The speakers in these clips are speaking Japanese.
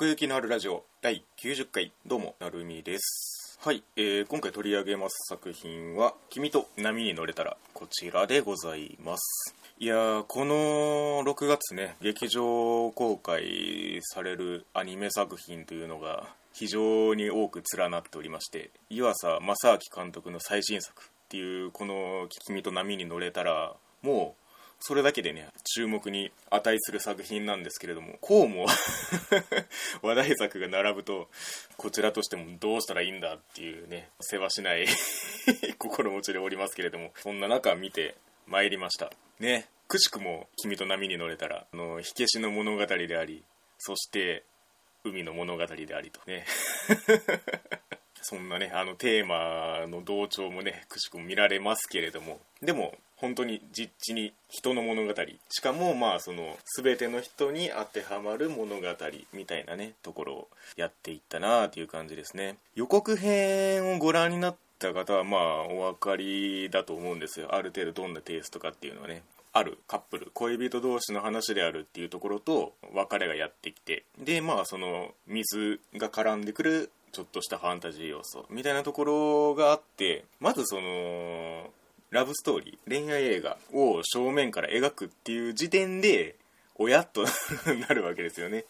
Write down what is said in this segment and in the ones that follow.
奥行きのあるラジオ第90回どうもなるみです。はい、えー、今回取り上げます作品は「君と波に乗れたら」こちらでございます。いやーこの6月ね劇場公開されるアニメ作品というのが非常に多く連なっておりまして湯浅正明監督の最新作っていうこの「君と波に乗れたら」もうそれだけでね注目に値する作品なんですけれどもこうも 話題作が並ぶとこちらとしてもどうしたらいいんだっていうね世話しない 心持ちでおりますけれどもそんな中見てまいりました。ねくしくも「君と波に乗れたら」あの火消しの物語でありそして海の物語でありとね。そんなねあのテーマの同調もねくしくも見られますけれども。でも本当に実地に人の物語。しかもまあその全ての人に当てはまる物語みたいなねところをやっていったなあという感じですね。予告編をご覧になった方はまあお分かりだと思うんですよ。ある程度どんなテイストかっていうのはね。あるカップル恋人同士の話であるっていうところと別れがやってきて。でまあその水が絡んでくるちょっとしたファンタジー要素みたいなところがあってまずそのラブストーリー恋愛映画を正面から描くっていう時点で親と なるわけですよね。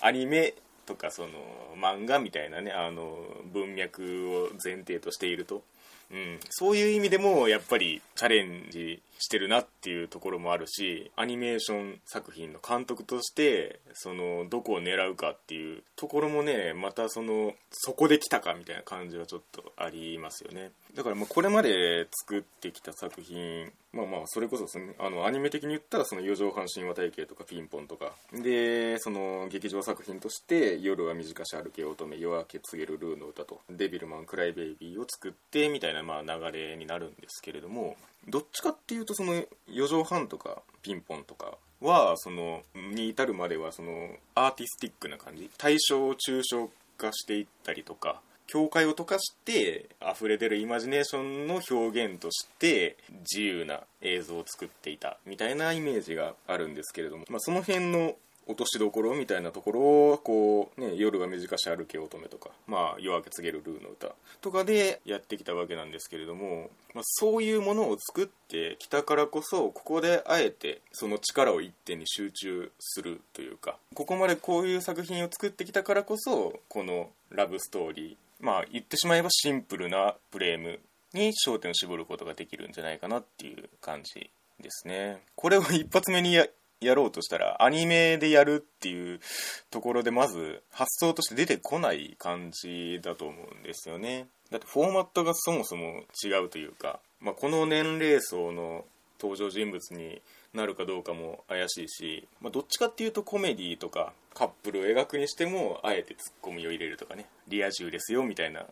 アニメとかその漫画みたいなねあの文脈を前提としていると。うん、そういう意味でもやっぱりチャレンジしてるなっていうところもあるしアニメーション作品の監督としてそのどこを狙うかっていうところもねまたそのそこで来たかみたいな感じはちょっとありますよね。だからもうこれまで作ってきた作品まあまあそれこそですねあのアニメ的に言ったらその四畳半神話体系とかピンポンとか。でその劇場作品として「夜は短し歩け乙女夜明け告げるルーの歌」と「デビルマンクライベイビー」を作ってみたいなまあ流れになるんですけれどもどっちかっていうとその4畳半とかピンポンとかはそのに至るまではそのアーティスティックな感じ。対象を抽象化していったりとか境界を溶かして溢れ出るイマジネーションの表現として自由な映像を作っていたみたいなイメージがあるんですけれども、まあ、その辺の落としどころみたいなところをこう、ね、夜が短し歩け乙女とか、まあ、夜明け告げるルーの歌とかでやってきたわけなんですけれども、まあ、そういうものを作ってきたからこそここであえてその力を一点に集中するというかここまでこういう作品を作ってきたからこそこのラブストーリーまあ言ってしまえばシンプルなフレームに焦点を絞ることができるんじゃないかなっていう感じですね。これを一発目にやろうとしたらアニメでやるっていうところでまず発想として出てこない感じだと思うんですよね。だってフォーマットがそもそも違うというか、まあ、この年齢層の登場人物になるかどうかも怪しいし、まあ、どっちかっていうとコメディとかカップルを描くにしてもあえてツッコミを入れるとかね。リア充ですよみたいな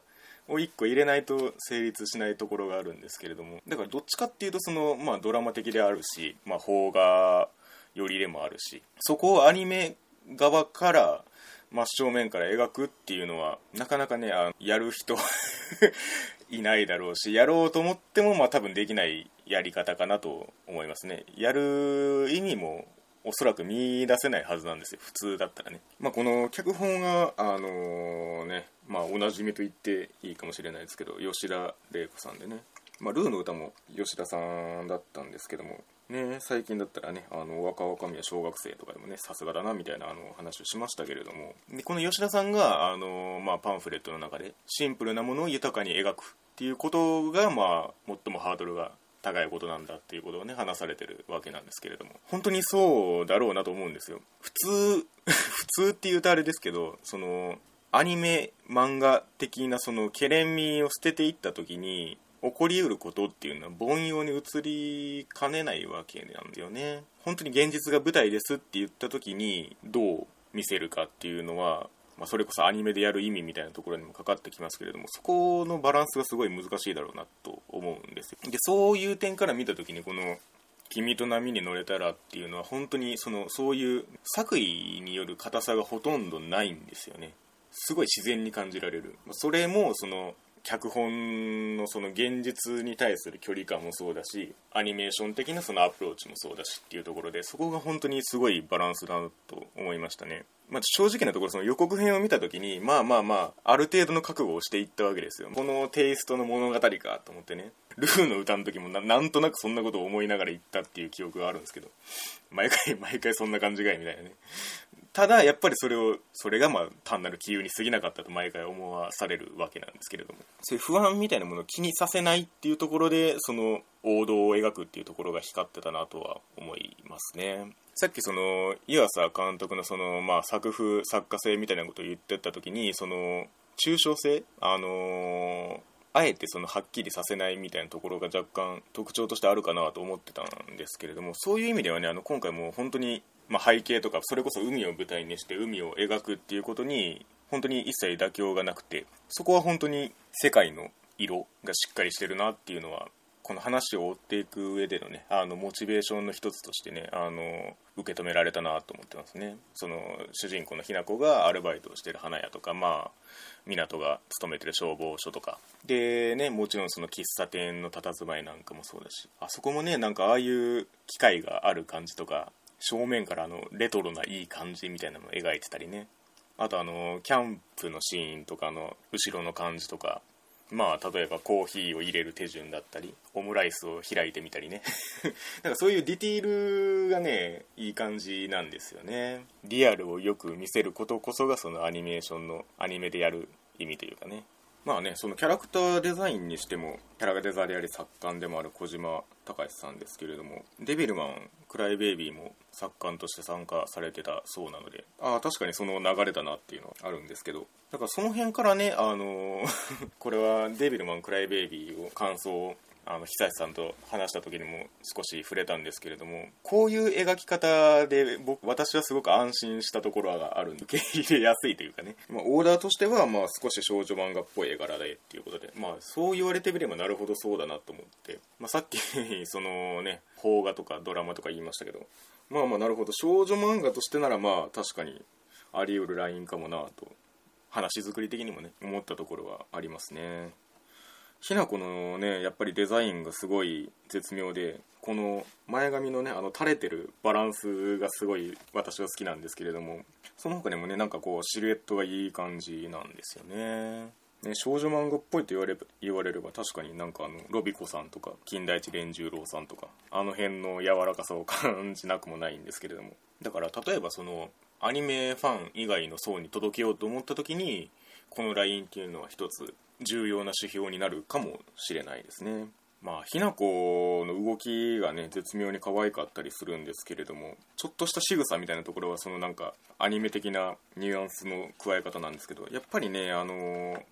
を1個入れないと成立しないところがあるんですけれども。だからどっちかっていうとその、まあ、ドラマ的であるし、まあ、邦画寄りでもあるしそこをアニメ側から真正面から描くっていうのはなかなかねあやる人 いないだろうしやろうと思ってもまあ多分できないやり方かなと思いますね。やる意味もおそらく見出せないはずなんですよ。普通だったらね、まあ、この脚本があのー、ねまあおなじみと言っていいかもしれないですけど吉田玲子さんでね。まあ、ルーの歌も吉田さんだったんですけども。ね、最近だったらねあの若々宮小学生とかでもねさすがだなみたいなあの話をしましたけれども。でこの吉田さんがあの、まあ、パンフレットの中でシンプルなものを豊かに描くっていうことが、まあ、最もハードルが高いことなんだっていうことをね話されてるわけなんですけれども。本当にそうだろうなと思うんですよ。普通 普通って言うとあれですけどそのアニメ漫画的なそのケレン味を捨てていった時に起こりうることっていうのは凡庸に移りかねないわけなんだよね。本当に現実が舞台ですって言った時にどう見せるかっていうのは、まあ、それこそアニメでやる意味みたいなところにもかかってきますけれどもそこのバランスがすごい難しいだろうなと思うんですよ。でそういう点から見た時にこの「君と波に乗れたら」っていうのは本当にそのそういう作為による硬さがほとんどないんですよね。すごい自然に感じられる。それもその脚本のその現実に対する距離感もそうだしアニメーション的なそのアプローチもそうだしっていうところでそこが本当にすごいバランスだなと思いましたね。まあ、正直なところその予告編を見た時にまあまあまあある程度の覚悟をしていったわけですよ。このテイストの物語かと思ってね。ルーの歌の時もなんとなくそんなことを思いながら言ったっていう記憶があるんですけど。毎回毎回そんな感じがいみたいなね。ただやっぱりそれをそれがまあ単なる杞憂に過ぎなかったと毎回思わされるわけなんですけれども。そういう不安みたいなものを気にさせないっていうところでその王道を描くっていうところが光ってたなとは思いますね。さっきその湯浅監督のその、まあ、作風作家性みたいなことを言ってた時にその抽象性あのー、あえてそのはっきりさせないみたいなところが若干特徴としてあるかなと思ってたんですけれどもそういう意味ではねあの今回も本当にまあ、背景とかそれこそ海を舞台にして海を描くっていうことに本当に一切妥協がなくてそこは本当に世界の色がしっかりしてるなっていうのはこの話を追っていく上でのねあのモチベーションの一つとしてねあの受け止められたなと思ってますね。その主人公のひな子がアルバイトをしてる花屋とかまあ港が勤めてる消防署とか。でねもちろんその喫茶店の佇まいなんかもそうだしあそこもねなんかああいう機械がある感じとか正面からあのレトロないい感じみたいなのを描いてたりね。あとあのキャンプのシーンとかの後ろの感じとか。まあ例えばコーヒーを入れる手順だったりオムライスを開いてみたりね。なんかそういうディティールがねいい感じなんですよね。リアルをよく見せることこそがそのアニメーションのアニメでやる意味というかね。まあねそのキャラクターデザインにしてもキャラデザであり作家でもある小島隆さんですけれどもデビルマンクライベイビーも作家として参加されてたそうなのでああ確かにその流れだなっていうのはあるんですけどだからその辺からねあの これはデビルマンクライベイビーを感想あの久石さんと話した時にも少し触れたんですけれどもこういう描き方で僕私はすごく安心したところがあるんで受け入れやすいというかね、まあ、オーダーとしてはまあ少し少女漫画っぽい絵柄でっていうことで、まあ、そう言われてみればなるほどそうだなと思って、まあ、さっき そのね邦画とかドラマとか言いましたけどまあまあなるほど。少女漫画としてならまあ確かにあり得るラインかもなと話作り的にもね思ったところはありますね。ひなこのねやっぱりデザインがすごい絶妙でこの前髪のねあの垂れてるバランスがすごい私は好きなんですけれどもその他にもねなんかこうシルエットがいい感じなんですよね。ね、少女漫画っぽいと言われ言われれば確かになんかあのロビコさんとか金田一連十郎さんとかあの辺の柔らかさを感じなくもないんですけれども。だから例えばそのアニメファン以外の層に届けようと思った時にこのラインっていうのは一つ重要な指標になるかもしれないですね。まあ、ひな子の動きがね、絶妙に可愛かったりするんですけれども、ちょっとした仕草みたいなところは、そのなんか、アニメ的なニュアンスの加え方なんですけど、やっぱりね、あのー、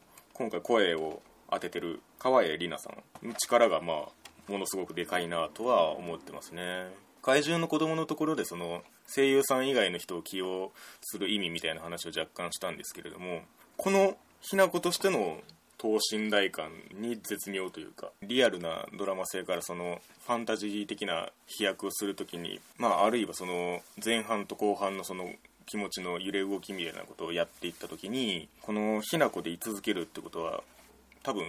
今回声を当ててる川栄里奈さんの力が、まあ、ものすごくでかいなとは思ってますね。怪獣の子供のところで、その、声優さん以外の人を起用する意味みたいな話を若干したんですけれども、このひな子としての等身大感に絶妙というかリアルなドラマ性からそのファンタジー的な飛躍をする時にまああるいはその前半と後半のその気持ちの揺れ動きみたいなことをやっていった時にこのひな子で居続けるってことは多分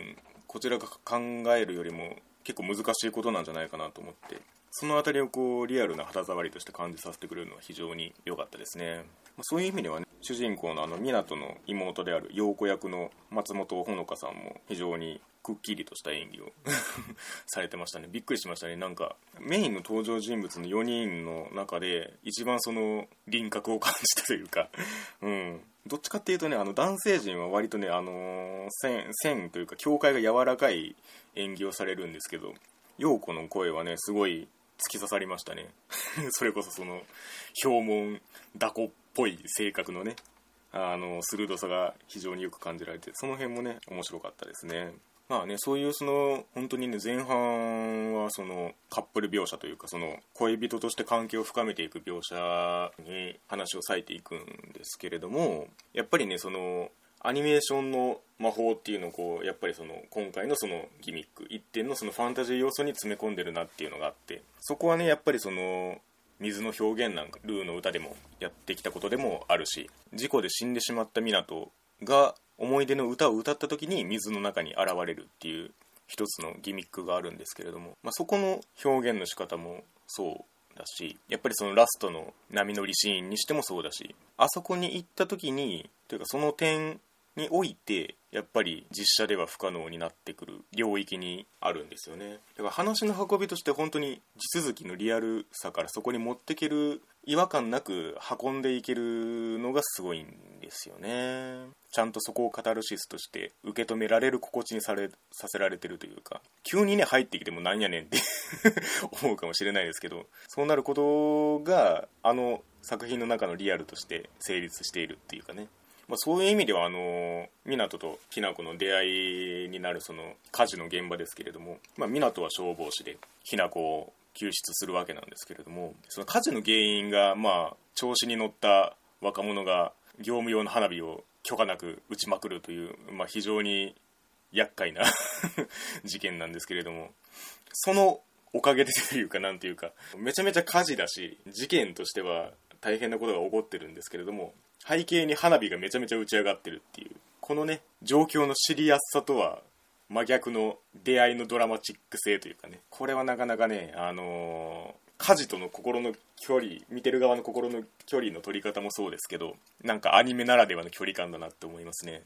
こちらが考えるよりも結構難しいことなんじゃないかなと思ってその辺りをこうリアルな肌触りとして感じさせてくれるのは非常に良かったですね、ま、そういう意味ではね主人公のあの湊の妹である陽子役の松本穂香さんも非常にくっきりとした演技を されてましたね。びっくりしましたね。なんかメインの登場人物の4人の中で一番その輪郭を感じたというか うん。どっちかっていうとねあの男性陣は割とねあのー、線線というか境界が柔らかい演技をされるんですけど陽子の声はねすごい突き刺さりましたね。それこそその表門ダコっぽい性格のねあの鋭さが非常によく感じられてその辺もね面白かったですね。まあねそういうその本当にね前半はそのカップル描写というかその恋人として関係を深めていく描写に話を割いていくんですけれどもやっぱりねそのアニメーションの魔法っていうのをこうやっぱりその今回のそのギミック一点のそのファンタジー要素に詰め込んでるなっていうのがあってそこはねやっぱりその水の表現なんかルーの歌でもやってきたことでもあるし事故で死んでしまった湊が思い出の歌を歌った時に水の中に現れるっていう一つのギミックがあるんですけれども、まあ、そこの表現の仕方もそうだしやっぱりそのラストの波乗りシーンにしてもそうだしあそこに行った時にというかその点においてやっぱり実写では不可能になってくる領域にあるんですよね。だから話の運びとして本当に地続きのリアルさからそこに持ってける違和感なく運んでいけるのがすごいんですよね。ちゃんとそこをカタルシスとして受け止められる心地にされさせられてるというか急にね入ってきてもなんやねんって 思うかもしれないですけどそうなることがあの作品の中のリアルとして成立しているっていうかね。まあ、そういう意味ではあの湊ときなこの出会いになるその火事の現場ですけれども、まあ、は消防士できなこを救出するわけなんですけれどもその火事の原因がまあ調子に乗った若者が業務用の花火を許可なく撃ちまくるという、まあ、非常に厄介な 事件なんですけれどもそのおかげでというかなんていうかめちゃめちゃ火事だし事件としては大変なことが起こってるんですけれども背景に花火がめちゃめちゃ打ち上がってるっていうこのね状況の知りやすさとは真逆の出会いのドラマチック性というかねこれはなかなかねあのー、家事との心の距離見てる側の心の距離の取り方もそうですけどなんかアニメならではの距離感だなって思いますね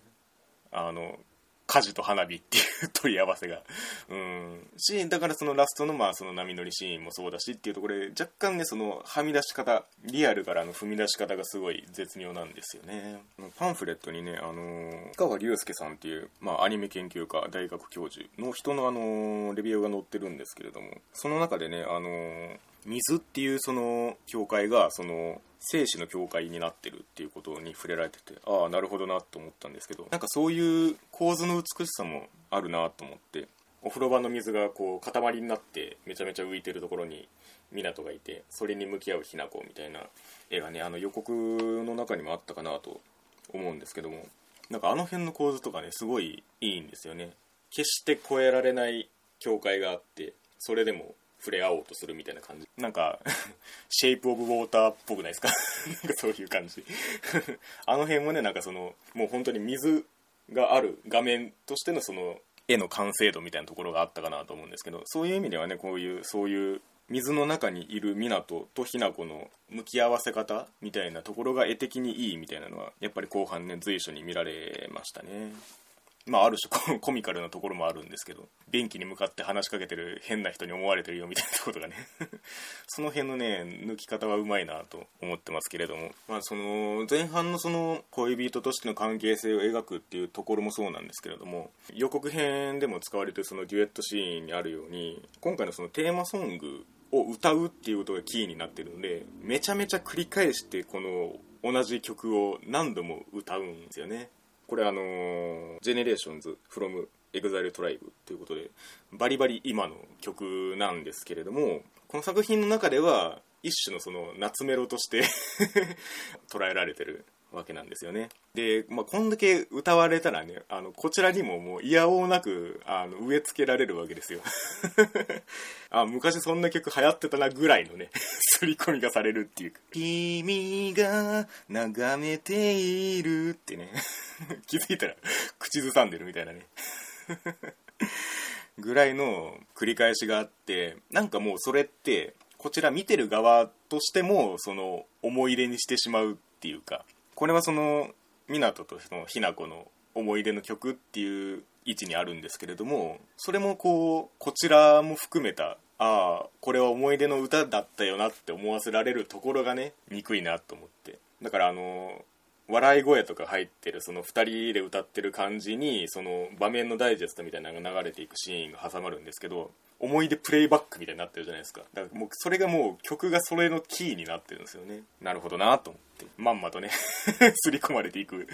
あの火事と花火っていう取り合わせが。うん。し、だからそのラストのまあその波乗りシーンもそうだしっていうところで若干ね、そのはみ出し方、リアルからの踏み出し方がすごい絶妙なんですよね。パンフレットにね、あのー、川隆介さんっていう、まあアニメ研究家、大学教授の人のあのー、レビューが載ってるんですけれども、その中でね、あのー、水っていうその教会がその生死の境界になってるっていうことに触れられててああなるほどなと思ったんですけどなんかそういう構図の美しさもあるなと思ってお風呂場の水がこう塊になってめちゃめちゃ浮いてるところに湊がいてそれに向き合うひな子みたいな絵がねあの予告の中にもあったかなと思うんですけどもなんかあの辺の構図とかねすごいいいんですよね。決して越えられない境界があってそれでも触れ合おうとするみたいな感じ。なんかシェイプ・オブ・ウォーターっぽくないですか？なんかそういう感じ。あの辺もねなんかそのもう本当に水がある画面としてのその絵の完成度みたいなところがあったかなと思うんですけどそういう意味ではねこういうそういう水の中にいる湊とひな子の向き合わせ方みたいなところが絵的にいいみたいなのはやっぱり後半ね随所に見られましたね。まあある種コミカルなところもあるんですけど便器に向かって話しかけてる変な人に思われてるよみたいなことがね その辺のね抜き方はうまいなと思ってますけれどもまあその前半のその恋人としての関係性を描くっていうところもそうなんですけれども予告編でも使われてるそのデュエットシーンにあるように今回のそのテーマソングを歌うっていうことがキーになってるのでめちゃめちゃ繰り返してこの同じ曲を何度も歌うんですよね。これあのー、 GENERATIONS from EXILE TRIBE ということでバリバリ今の曲なんですけれどもこの作品の中では一種のその夏メロとして 捉えられてるわけなんですよね。で、まあ、こんだけ歌われたらねあのこちらにももういやおうなくあの植え付けられるわけですよ。あ昔そんな曲流行ってたなぐらいのね 刷り込みがされるっていう。君が眺めているってね。気づいたら口ずさんでるみたいなね。ぐらいの繰り返しがあってなんかもうそれってこちら見てる側としてもその思い出にしてしまうっていうかこれはその湊とその雛子の思い出の曲っていう位置にあるんですけれどもそれもこうこちらも含めたああこれは思い出の歌だったよなって思わせられるところがね憎いなと思って。だからあの笑い声とか入ってるその2人で歌ってる感じにその場面のダイジェストみたいなのが流れていくシーンが挟まるんですけど思い出プレイバックみたいになってるじゃないですかだからもうそれがもう曲がそれのキーになってるんですよね。なるほどなと思って。まんまとね 刷り込まれていく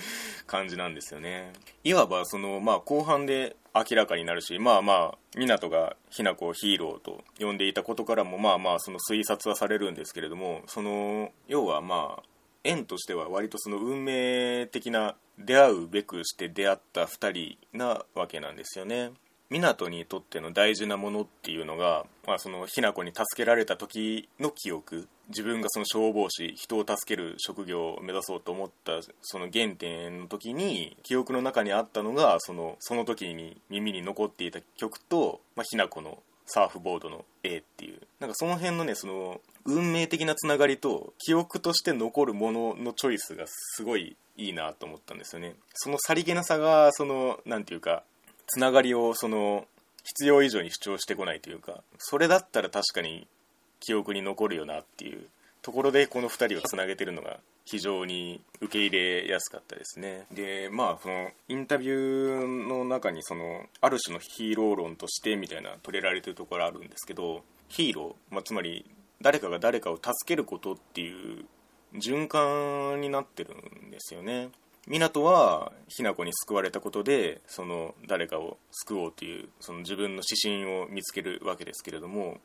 感じなんですよね。いわばそのまあ後半で明らかになるしまあまあ湊が雛子をヒーローと呼んでいたことからもまあまあその推察はされるんですけれどもその要はまあ縁としては割とその運命的な出会うべくして出会った2人なわけなんですよね。湊にとっての大事なものっていうのが、まあ、そのひな子に助けられた時の記憶。自分がその消防士人を助ける職業を目指そうと思ったその原点の時に記憶の中にあったのがそのその時に耳に残っていた曲と、まあ、ひな子のサーフボードの絵っていう。なんかその辺のねその運命的なつながりと記憶として残るもののチョイスがすごいいいなと思ったんですよね。そのさりげなさがその何て言うかつながりをその必要以上に主張してこないというかそれだったら確かに記憶に残るよなっていうところでこの2人をつなげてるのが非常に受け入れやすかったですね。でまあそのインタビューの中にそのある種のヒーロー論としてみたいな取れられてるところあるんですけどヒーロー、まあ、つまり誰かが誰かを助けることっていう循環になってるんですよね。湊は日向子に救われたことでその誰かを救おうというその自分の指針を見つけるわけですけれども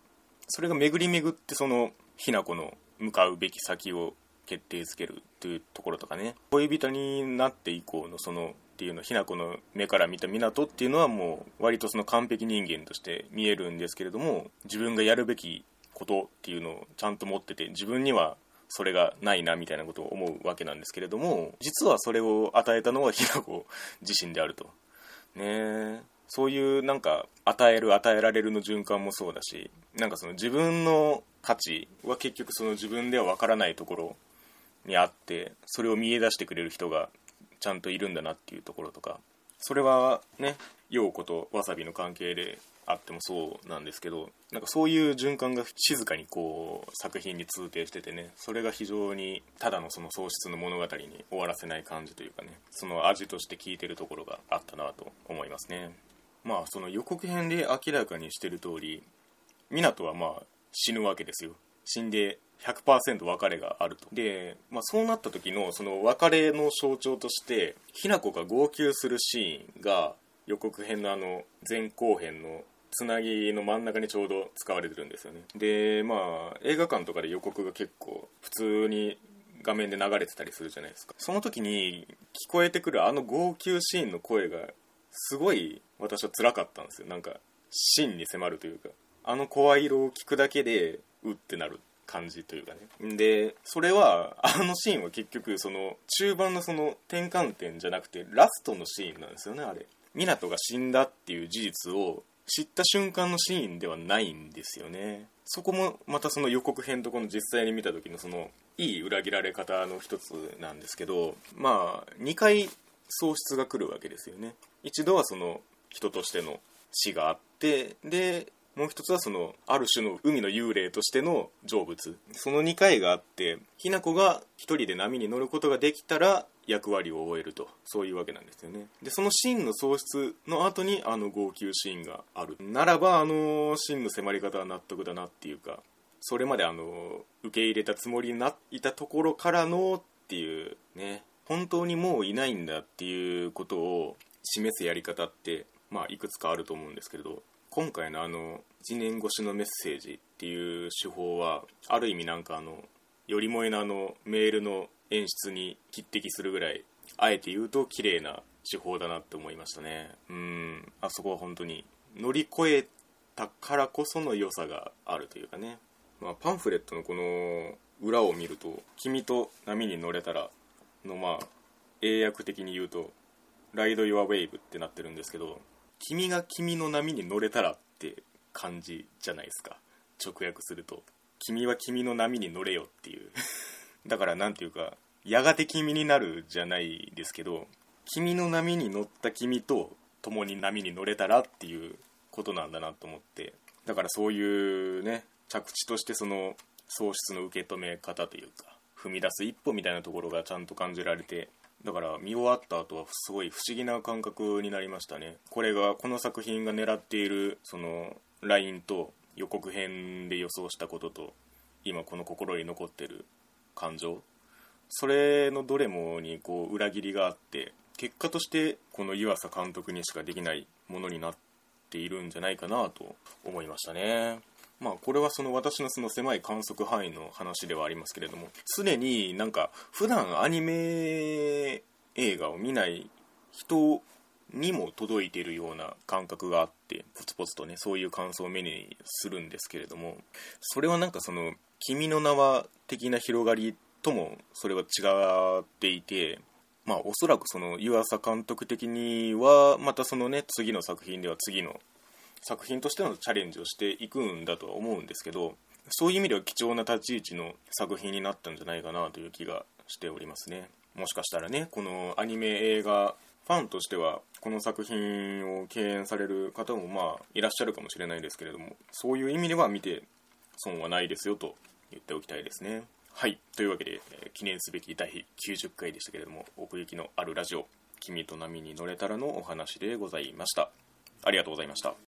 それが巡り巡ってその日向子の向かうべき先を決定づけるというところとかね。恋人になって以降のそのっていうの日向子の目から見た湊っていうのはもう割とその完璧人間として見えるんですけれども自分がやるべきことっていうのをちゃんと持ってて自分にはそれがないなみたいなことを思うわけなんですけれども実はそれを与えたのはひな子自身であると。ね。えそういうなんか与える与えられるの循環もそうだしなんかその自分の価値は結局その自分では分からないところにあってそれを見え出してくれる人がちゃんといるんだなっていうところとかそれはね陽子とわさびの関係であってもそうなんですけどなんかそういう循環が静かにこう作品に通底しててねそれが非常にただのその喪失の物語に終わらせない感じというかねその味として効いてるところがあったなと思いますね。まあその予告編で明らかにしてる通り湊はまあ死ぬわけですよ。死んで100%別れがあると。で、まあ、そうなった時のその別れの象徴として日向子が号泣するシーンが予告編のあの前後編のつなぎの真ん中にちょうど使われてるんですよね。でまあ映画館とかで予告が結構普通に画面で流れてたりするじゃないですか。その時に聞こえてくるあの号泣シーンの声がすごい私は辛かったんですよ。なんか真に迫るというか。あの声色を聞くだけでうってなる感じというかね。でそれはあのシーンは結局その中盤のその転換点じゃなくてラストのシーンなんですよねあれ。湊が死んだっていう事実を知った瞬間のシーンではないんですよね。そこもまたその予告編とこの実際に見た時のそのいい裏切られ方の一つなんですけど。まあ2回喪失が来るわけですよね。一度はその人としての死があってでもう一つはそのある種の海の幽霊としての成仏。その2回があってひな子が一人で波に乗ることができたら役割を終えると。そういうわけなんですよね。でその真の喪失の後にあの号泣シーンがある。ならばあの真の迫り方は納得だなっていうかそれまであの受け入れたつもりになっていたところからのっていうね。本当にもういないんだっていうことを示すやり方ってまあいくつかあると思うんですけれど今回のあの1年越しのメッセージっていう手法はある意味なんかあのよりもえのあのメールの演出に匹敵するぐらいあえて言うと綺麗な手法だなって思いましたね。うん。あそこは本当に乗り越えたからこその良さがあるというかね、まあ、パンフレットのこの裏を見ると「君と波に乗れたら」のまあ英訳的に言うと「ライド・ユア・ウェイブ」ってなってるんですけど「君が君の波に乗れたら」って感じじゃないですか。直訳すると「君は君の波に乗れよ」っていう。だから何ていうかやがて君になるじゃないですけど君の波に乗った君と共に波に乗れたらっていうことなんだなと思って。だからそういうね着地としてその喪失の受け止め方というか。踏み出す一歩みたいなところがちゃんと感じられてだから見終わった後はすごい不思議な感覚になりましたね。これがこの作品が狙っているそのラインと予告編で予想したことと今この心に残ってる感情。それのどれもにこう裏切りがあって結果としてこの湯浅監督にしかできないものになっているんじゃないかなと思いましたね。まあこれはその私のその狭い観測範囲の話ではありますけれども常になんか普段アニメ映画を見ない人にも届いているような感覚があってポツポツとねそういう感想を目にするんですけれどもそれはなんかその「君の名は」的な広がりともそれは違っていてまあおそらくその湯浅監督的にはまたそのね次の作品では次の作品としてのチャレンジをしていくんだとは思うんですけどそういう意味では貴重な立ち位置の作品になったんじゃないかなという気がしておりますね。もしかしたらねこのアニメ映画ファンとしてはこの作品を敬遠される方もまあいらっしゃるかもしれないですけれどもそういう意味では見て損はないですよと言っておきたいですね。はい。というわけで、えー記念すべき第90回でしたけれども奥行きのあるラジオ「君と波に乗れたら」のお話でございました。ありがとうございました。